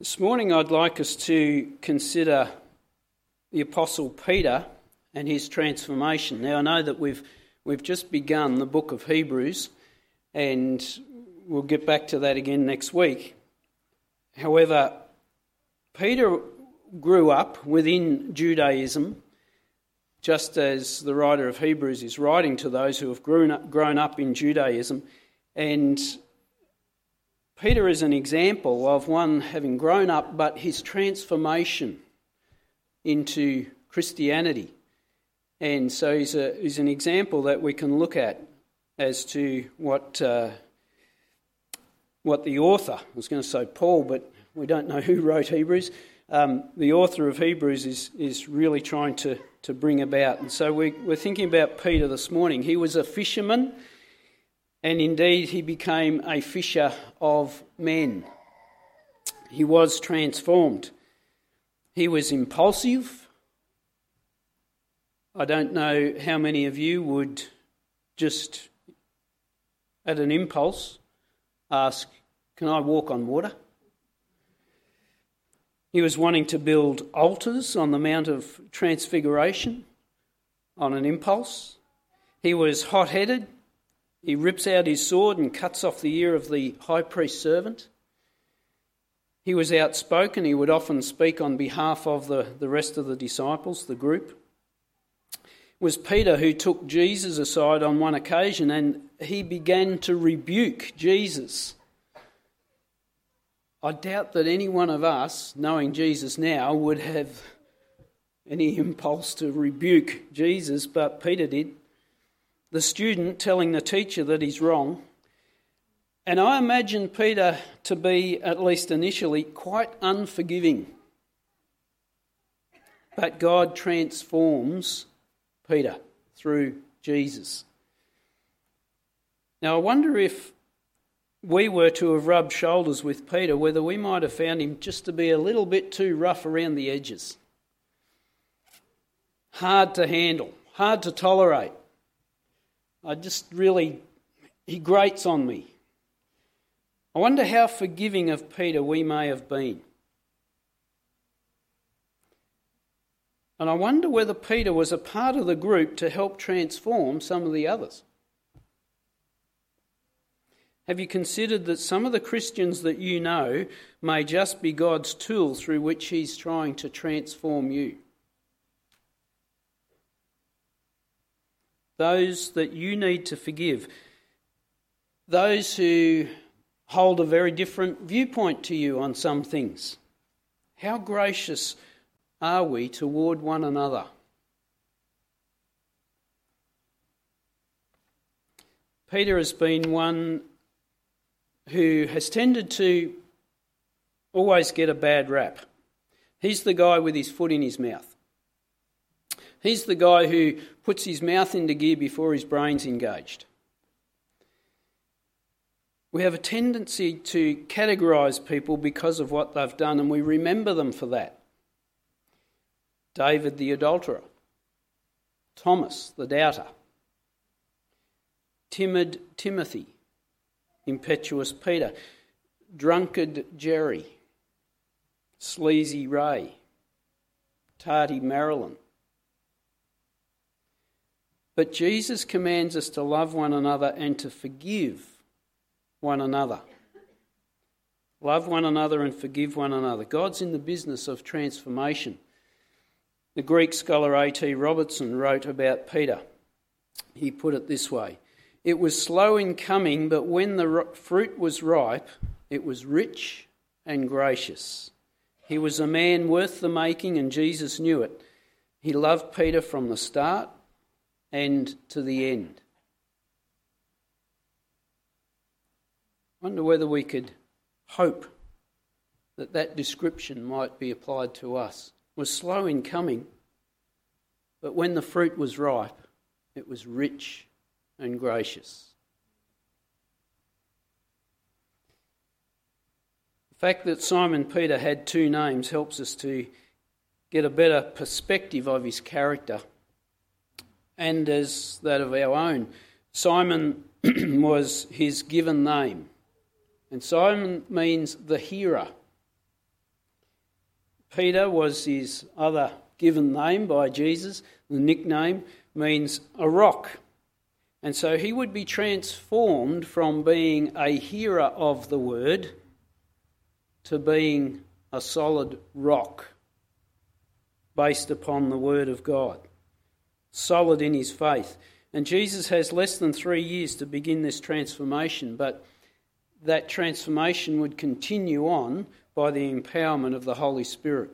This morning, I'd like us to consider the Apostle Peter and his transformation. Now, I know that we've, we've just begun the book of Hebrews, and we'll get back to that again next week. However, Peter grew up within Judaism, just as the writer of Hebrews is writing to those who have grown up, grown up in Judaism, and Peter is an example of one having grown up, but his transformation into Christianity. And so he's, a, he's an example that we can look at as to what, uh, what the author, I was going to say Paul, but we don't know who wrote Hebrews. Um, the author of Hebrews is, is really trying to, to bring about. And so we, we're thinking about Peter this morning. He was a fisherman and indeed he became a fisher of men. He was transformed. He was impulsive. I don't know how many of you would just, at an impulse, ask, Can I walk on water? He was wanting to build altars on the Mount of Transfiguration on an impulse. He was hot headed. He rips out his sword and cuts off the ear of the high priest's servant. He was outspoken. He would often speak on behalf of the, the rest of the disciples, the group. It was Peter who took Jesus aside on one occasion and he began to rebuke Jesus. I doubt that any one of us, knowing Jesus now, would have any impulse to rebuke Jesus, but Peter did the student telling the teacher that he's wrong. And I imagine Peter to be, at least initially, quite unforgiving. But God transforms Peter through Jesus. Now, I wonder if we were to have rubbed shoulders with Peter, whether we might have found him just to be a little bit too rough around the edges. Hard to handle, hard to tolerate. I just really, he grates on me. I wonder how forgiving of Peter we may have been. And I wonder whether Peter was a part of the group to help transform some of the others. Have you considered that some of the Christians that you know may just be God's tool through which He's trying to transform you? Those that you need to forgive, those who hold a very different viewpoint to you on some things. How gracious are we toward one another? Peter has been one who has tended to always get a bad rap. He's the guy with his foot in his mouth. He's the guy who puts his mouth into gear before his brain's engaged. We have a tendency to categorise people because of what they've done, and we remember them for that. David the adulterer, Thomas the doubter, timid Timothy, impetuous Peter, drunkard Jerry, sleazy Ray, tardy Marilyn, but Jesus commands us to love one another and to forgive one another. Love one another and forgive one another. God's in the business of transformation. The Greek scholar A.T. Robertson wrote about Peter. He put it this way It was slow in coming, but when the fruit was ripe, it was rich and gracious. He was a man worth the making, and Jesus knew it. He loved Peter from the start and to the end. I wonder whether we could hope that that description might be applied to us. Was slow in coming, but when the fruit was ripe, it was rich and gracious. The fact that Simon Peter had two names helps us to get a better perspective of his character and as that of our own. Simon was his given name. And Simon means the hearer. Peter was his other given name by Jesus. The nickname means a rock. And so he would be transformed from being a hearer of the word to being a solid rock based upon the word of God, solid in his faith. And Jesus has less than three years to begin this transformation, but that transformation would continue on by the empowerment of the Holy Spirit.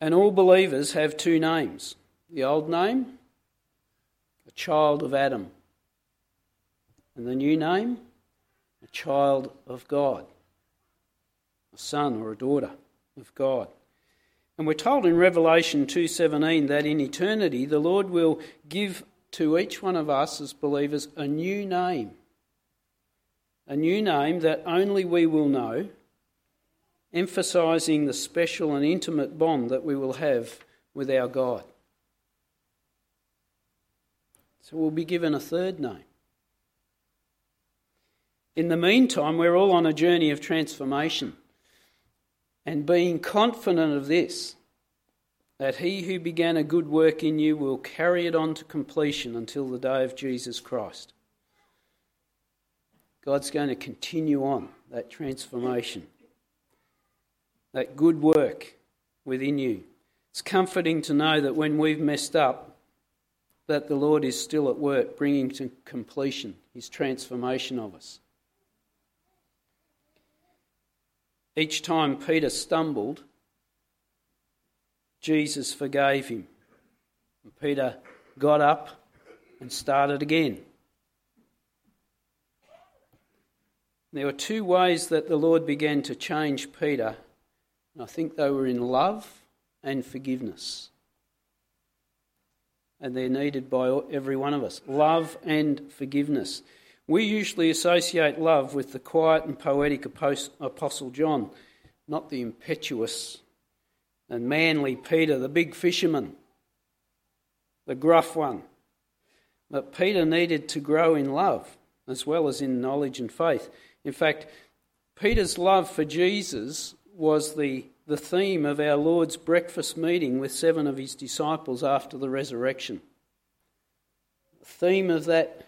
And all believers have two names the old name, a child of Adam, and the new name, a child of God, a son or a daughter of God. And we're told in Revelation 2:17 that in eternity the Lord will give to each one of us as believers a new name. A new name that only we will know, emphasizing the special and intimate bond that we will have with our God. So we'll be given a third name. In the meantime, we're all on a journey of transformation and being confident of this, that he who began a good work in you will carry it on to completion until the day of Jesus Christ. God's going to continue on that transformation, that good work within you. It's comforting to know that when we've messed up, that the Lord is still at work bringing to completion his transformation of us. Each time Peter stumbled, Jesus forgave him. And Peter got up and started again. There were two ways that the Lord began to change Peter, and I think they were in love and forgiveness. And they're needed by every one of us love and forgiveness. We usually associate love with the quiet and poetic Apostle John, not the impetuous and manly Peter, the big fisherman, the gruff one. But Peter needed to grow in love as well as in knowledge and faith. In fact, Peter's love for Jesus was the, the theme of our Lord's breakfast meeting with seven of his disciples after the resurrection. The theme of that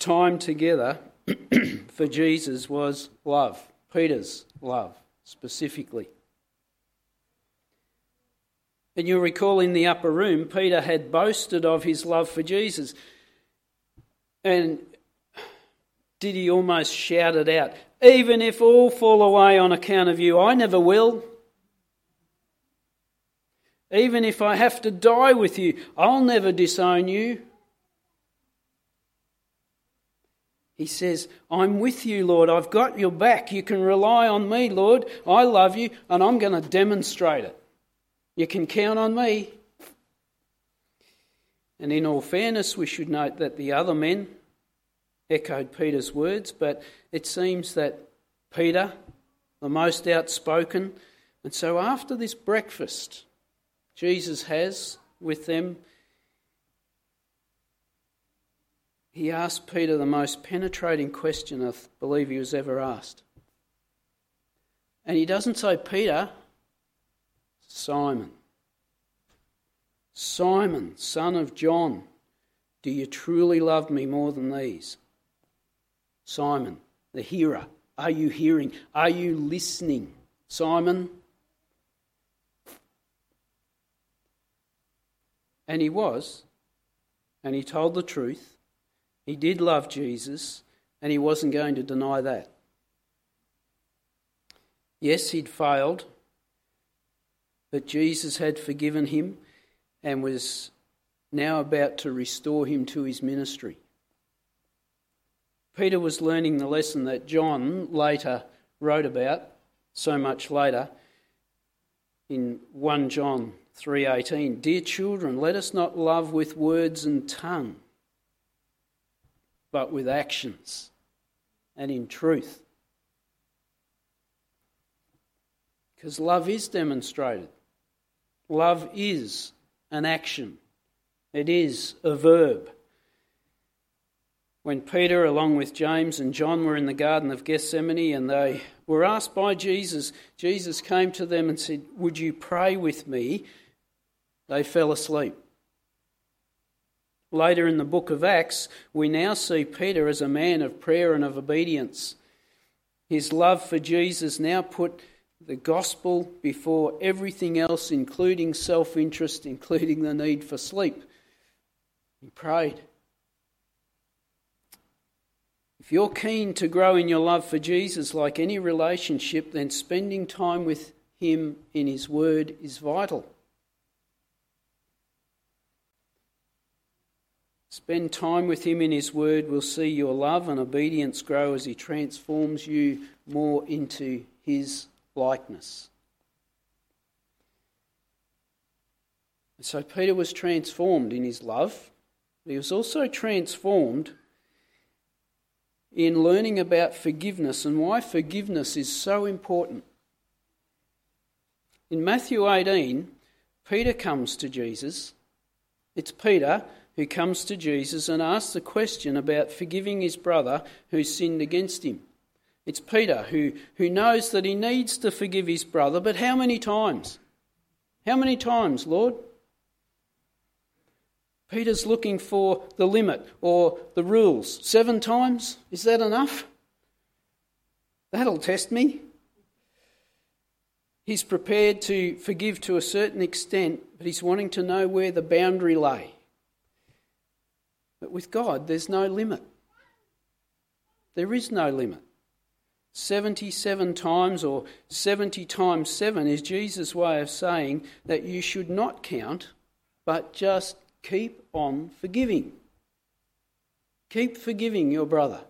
time together for Jesus was love, Peter's love specifically. And you'll recall in the upper room, Peter had boasted of his love for Jesus. And did he almost shout it out? Even if all fall away on account of you, I never will. Even if I have to die with you, I'll never disown you. He says, I'm with you, Lord. I've got your back. You can rely on me, Lord. I love you, and I'm going to demonstrate it. You can count on me. And in all fairness, we should note that the other men echoed Peter's words, but it seems that Peter, the most outspoken, and so after this breakfast Jesus has with them, he asked Peter the most penetrating question I believe he was ever asked. And he doesn't say, Peter, Simon. Simon, son of John, do you truly love me more than these? Simon, the hearer, are you hearing? Are you listening? Simon? And he was, and he told the truth. He did love Jesus, and he wasn't going to deny that. Yes, he'd failed, but Jesus had forgiven him and was now about to restore him to his ministry. Peter was learning the lesson that John later wrote about, so much later, in 1 John 3:18. Dear children, let us not love with words and tongue but with actions and in truth. Because love is demonstrated. Love is an action, it is a verb. when Peter, along with James and John, were in the Garden of Gethsemane and they were asked by Jesus, Jesus came to them and said, Would you pray with me? They fell asleep. Later in the book of Acts, we now see Peter as a man of prayer and of obedience. His love for Jesus now put the gospel before everything else, including self interest, including the need for sleep. He prayed. If you're keen to grow in your love for Jesus, like any relationship, then spending time with Him in His Word is vital. Spend time with Him in His Word We'll see your love and obedience grow as He transforms you more into His likeness. And so Peter was transformed in his love, but he was also transformed in learning about forgiveness and why forgiveness is so important. In Matthew 18, Peter comes to Jesus. It's Peter who comes to Jesus and asks the question about forgiving his brother who sinned against him. It's Peter who, who knows that he needs to forgive his brother, but how many times? How many times, Lord? Peter's looking for the limit or the rules. Seven times? Is that enough? That'll test me. He's prepared to forgive to a certain extent, but he's wanting to know where the boundary lay. But with God, there's no limit. There is no limit. 77 times or 70 times 7 is Jesus' way of saying that you should not count, but just keep on forgiving. Keep forgiving your brother.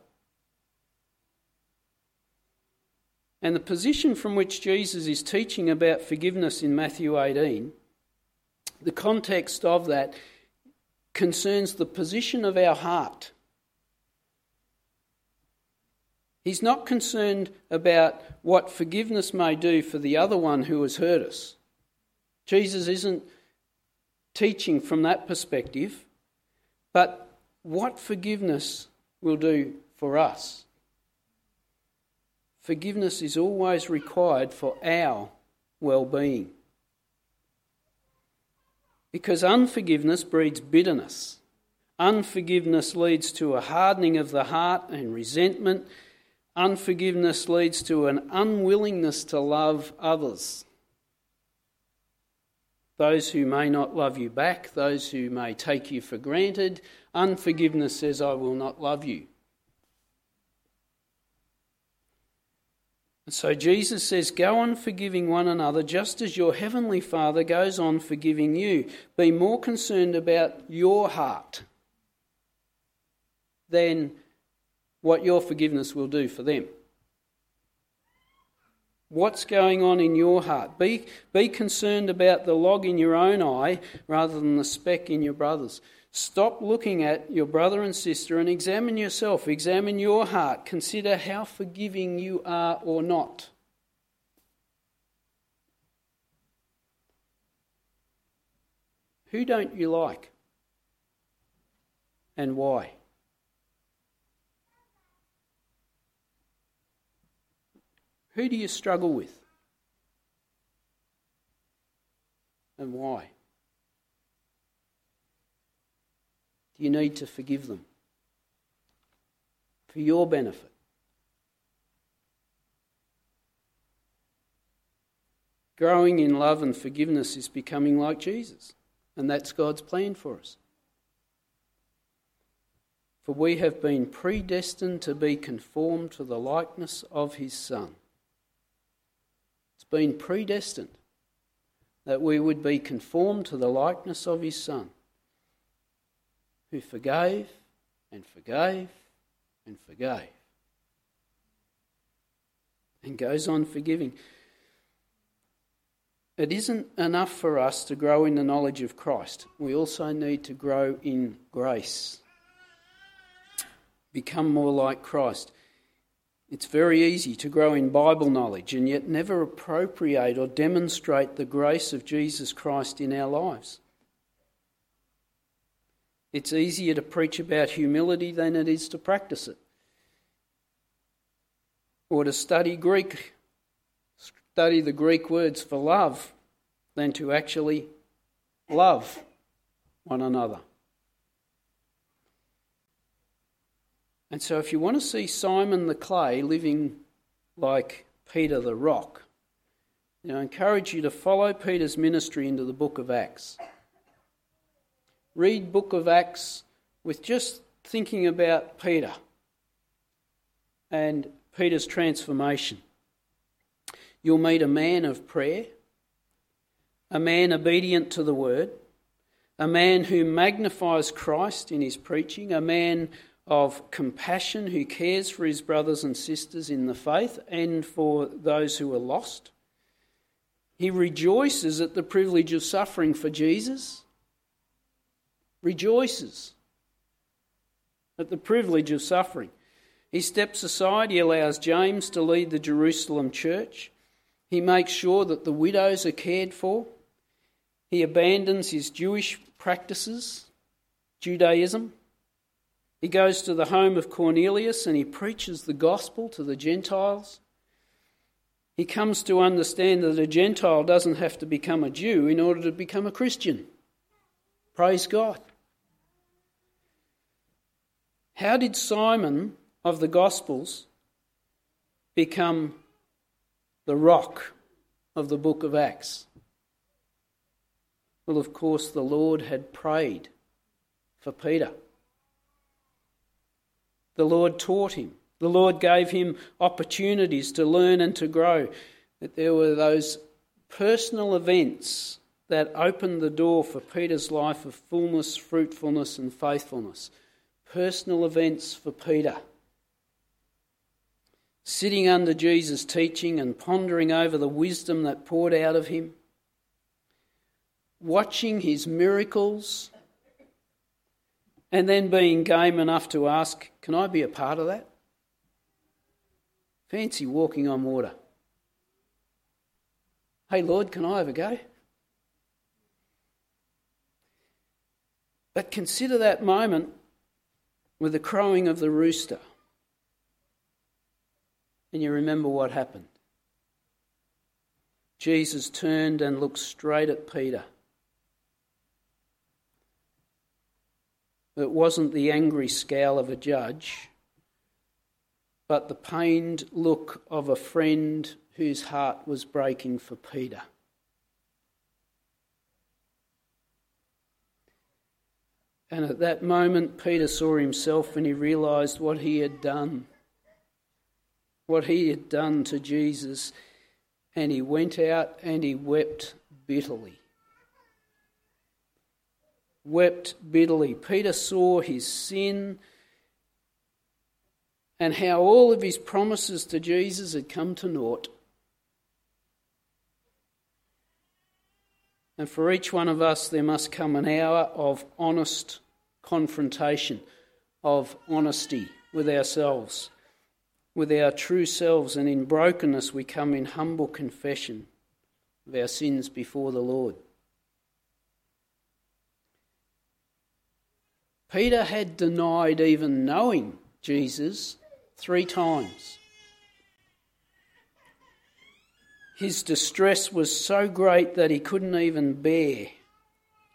And the position from which Jesus is teaching about forgiveness in Matthew 18, the context of that concerns the position of our heart. He's not concerned about what forgiveness may do for the other one who has hurt us. Jesus isn't teaching from that perspective, but what forgiveness will do for us. Forgiveness is always required for our well being. Because unforgiveness breeds bitterness. Unforgiveness leads to a hardening of the heart and resentment. Unforgiveness leads to an unwillingness to love others those who may not love you back, those who may take you for granted. Unforgiveness says, I will not love you. So Jesus says, Go on forgiving one another just as your heavenly Father goes on forgiving you. Be more concerned about your heart than what your forgiveness will do for them. What's going on in your heart? Be, be concerned about the log in your own eye rather than the speck in your brother's. Stop looking at your brother and sister and examine yourself. Examine your heart. Consider how forgiving you are or not. Who don't you like? And why? Who do you struggle with? And why? Do you need to forgive them? For your benefit. Growing in love and forgiveness is becoming like Jesus, and that's God's plan for us. For we have been predestined to be conformed to the likeness of his Son It's been predestined that we would be conformed to the likeness of his Son, who forgave and forgave and forgave, and goes on forgiving. It isn't enough for us to grow in the knowledge of Christ. We also need to grow in grace. Become more like Christ. It's very easy to grow in Bible knowledge and yet never appropriate or demonstrate the grace of Jesus Christ in our lives. It's easier to preach about humility than it is to practice it. Or to study Greek, study the Greek words for love, than to actually love one another. And so, if you want to see Simon the clay living like Peter the rock, I encourage you to follow Peter's ministry into the book of Acts. Read book of Acts with just thinking about Peter and Peter's transformation. You'll meet a man of prayer, a man obedient to the word, a man who magnifies Christ in his preaching, a man of compassion who cares for his brothers and sisters in the faith and for those who are lost. He rejoices at the privilege of suffering for Jesus. Rejoices at the privilege of suffering. He steps aside, he allows James to lead the Jerusalem church. He makes sure that the widows are cared for. He abandons his Jewish practices, Judaism. He goes to the home of Cornelius and he preaches the gospel to the Gentiles. He comes to understand that a Gentile doesn't have to become a Jew in order to become a Christian. Praise God. How did Simon of the Gospels become the rock of the book of Acts? Well, of course, the Lord had prayed for Peter. The Lord taught him. The Lord gave him opportunities to learn and to grow. That there were those personal events that opened the door for Peter's life of fullness, fruitfulness, and faithfulness. Personal events for Peter. Sitting under Jesus' teaching and pondering over the wisdom that poured out of him watching his miracles, and then being game enough to ask, Can I be a part of that? Fancy walking on water. Hey, Lord, can I have a go? But consider that moment with the crowing of the rooster. And you remember what happened. Jesus turned and looked straight at Peter. It wasn't the angry scowl of a judge, but the pained look of a friend whose heart was breaking for Peter. And at that moment, Peter saw himself and he realised what he had done. What he had done to Jesus. And he went out and he wept bitterly wept bitterly. Peter saw his sin and how all of his promises to Jesus had come to naught. And for each one of us, there must come an hour of honest confrontation, of honesty with ourselves, with our true selves. And in brokenness, we come in humble confession of our sins before the Lord. Peter had denied even knowing Jesus three times. His distress was so great that he couldn't even bear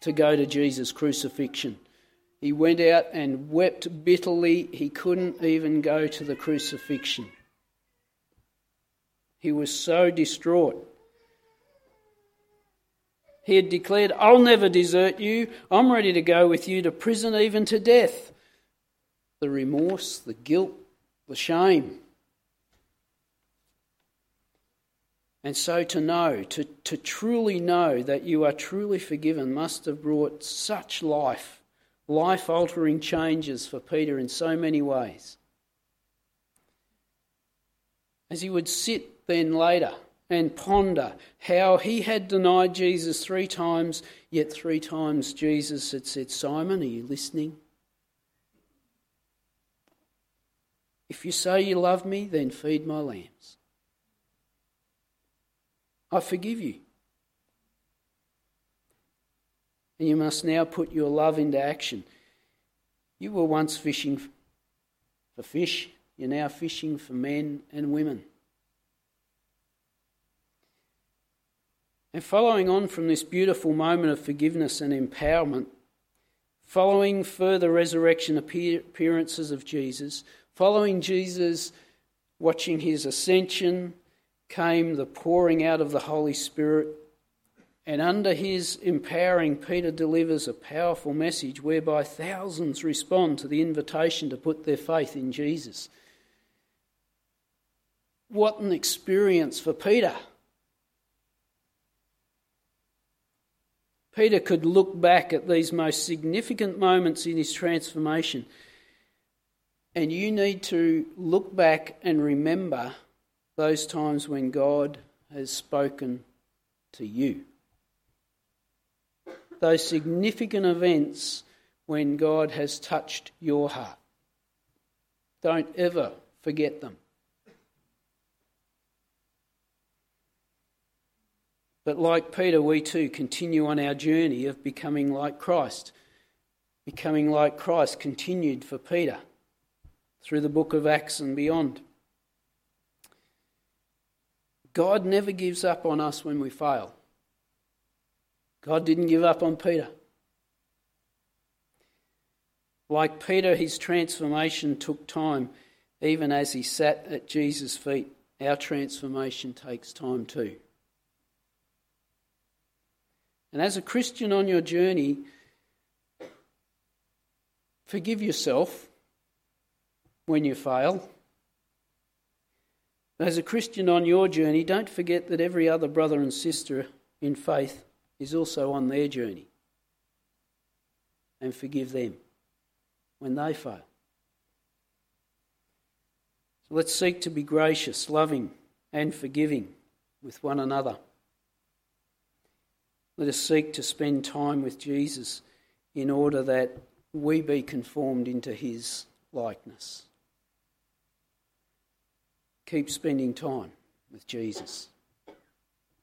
to go to Jesus' crucifixion. He went out and wept bitterly. He couldn't even go to the crucifixion. He was so distraught. He had declared, I'll never desert you. I'm ready to go with you to prison, even to death. The remorse, the guilt, the shame. And so to know, to, to truly know that you are truly forgiven, must have brought such life, life altering changes for Peter in so many ways. As he would sit then later and ponder how he had denied Jesus three times, yet three times Jesus had said, Simon, are you listening? If you say you love me, then feed my lambs. I forgive you. And you must now put your love into action. You were once fishing for fish, you're now fishing for men and women. And following on from this beautiful moment of forgiveness and empowerment, following further resurrection appearances of Jesus, following Jesus watching his ascension, came the pouring out of the Holy Spirit. And under his empowering, Peter delivers a powerful message whereby thousands respond to the invitation to put their faith in Jesus. What an experience for Peter! Peter could look back at these most significant moments in his transformation. And you need to look back and remember those times when God has spoken to you. Those significant events when God has touched your heart. Don't ever forget them. But like Peter, we too continue on our journey of becoming like Christ. Becoming like Christ continued for Peter through the book of Acts and beyond. God never gives up on us when we fail. God didn't give up on Peter. Like Peter, his transformation took time, even as he sat at Jesus' feet. Our transformation takes time too. And as a Christian on your journey, forgive yourself when you fail. As a Christian on your journey, don't forget that every other brother and sister in faith is also on their journey. And forgive them when they fail. So let's seek to be gracious, loving, and forgiving with one another. Let us seek to spend time with Jesus in order that we be conformed into his likeness. Keep spending time with Jesus.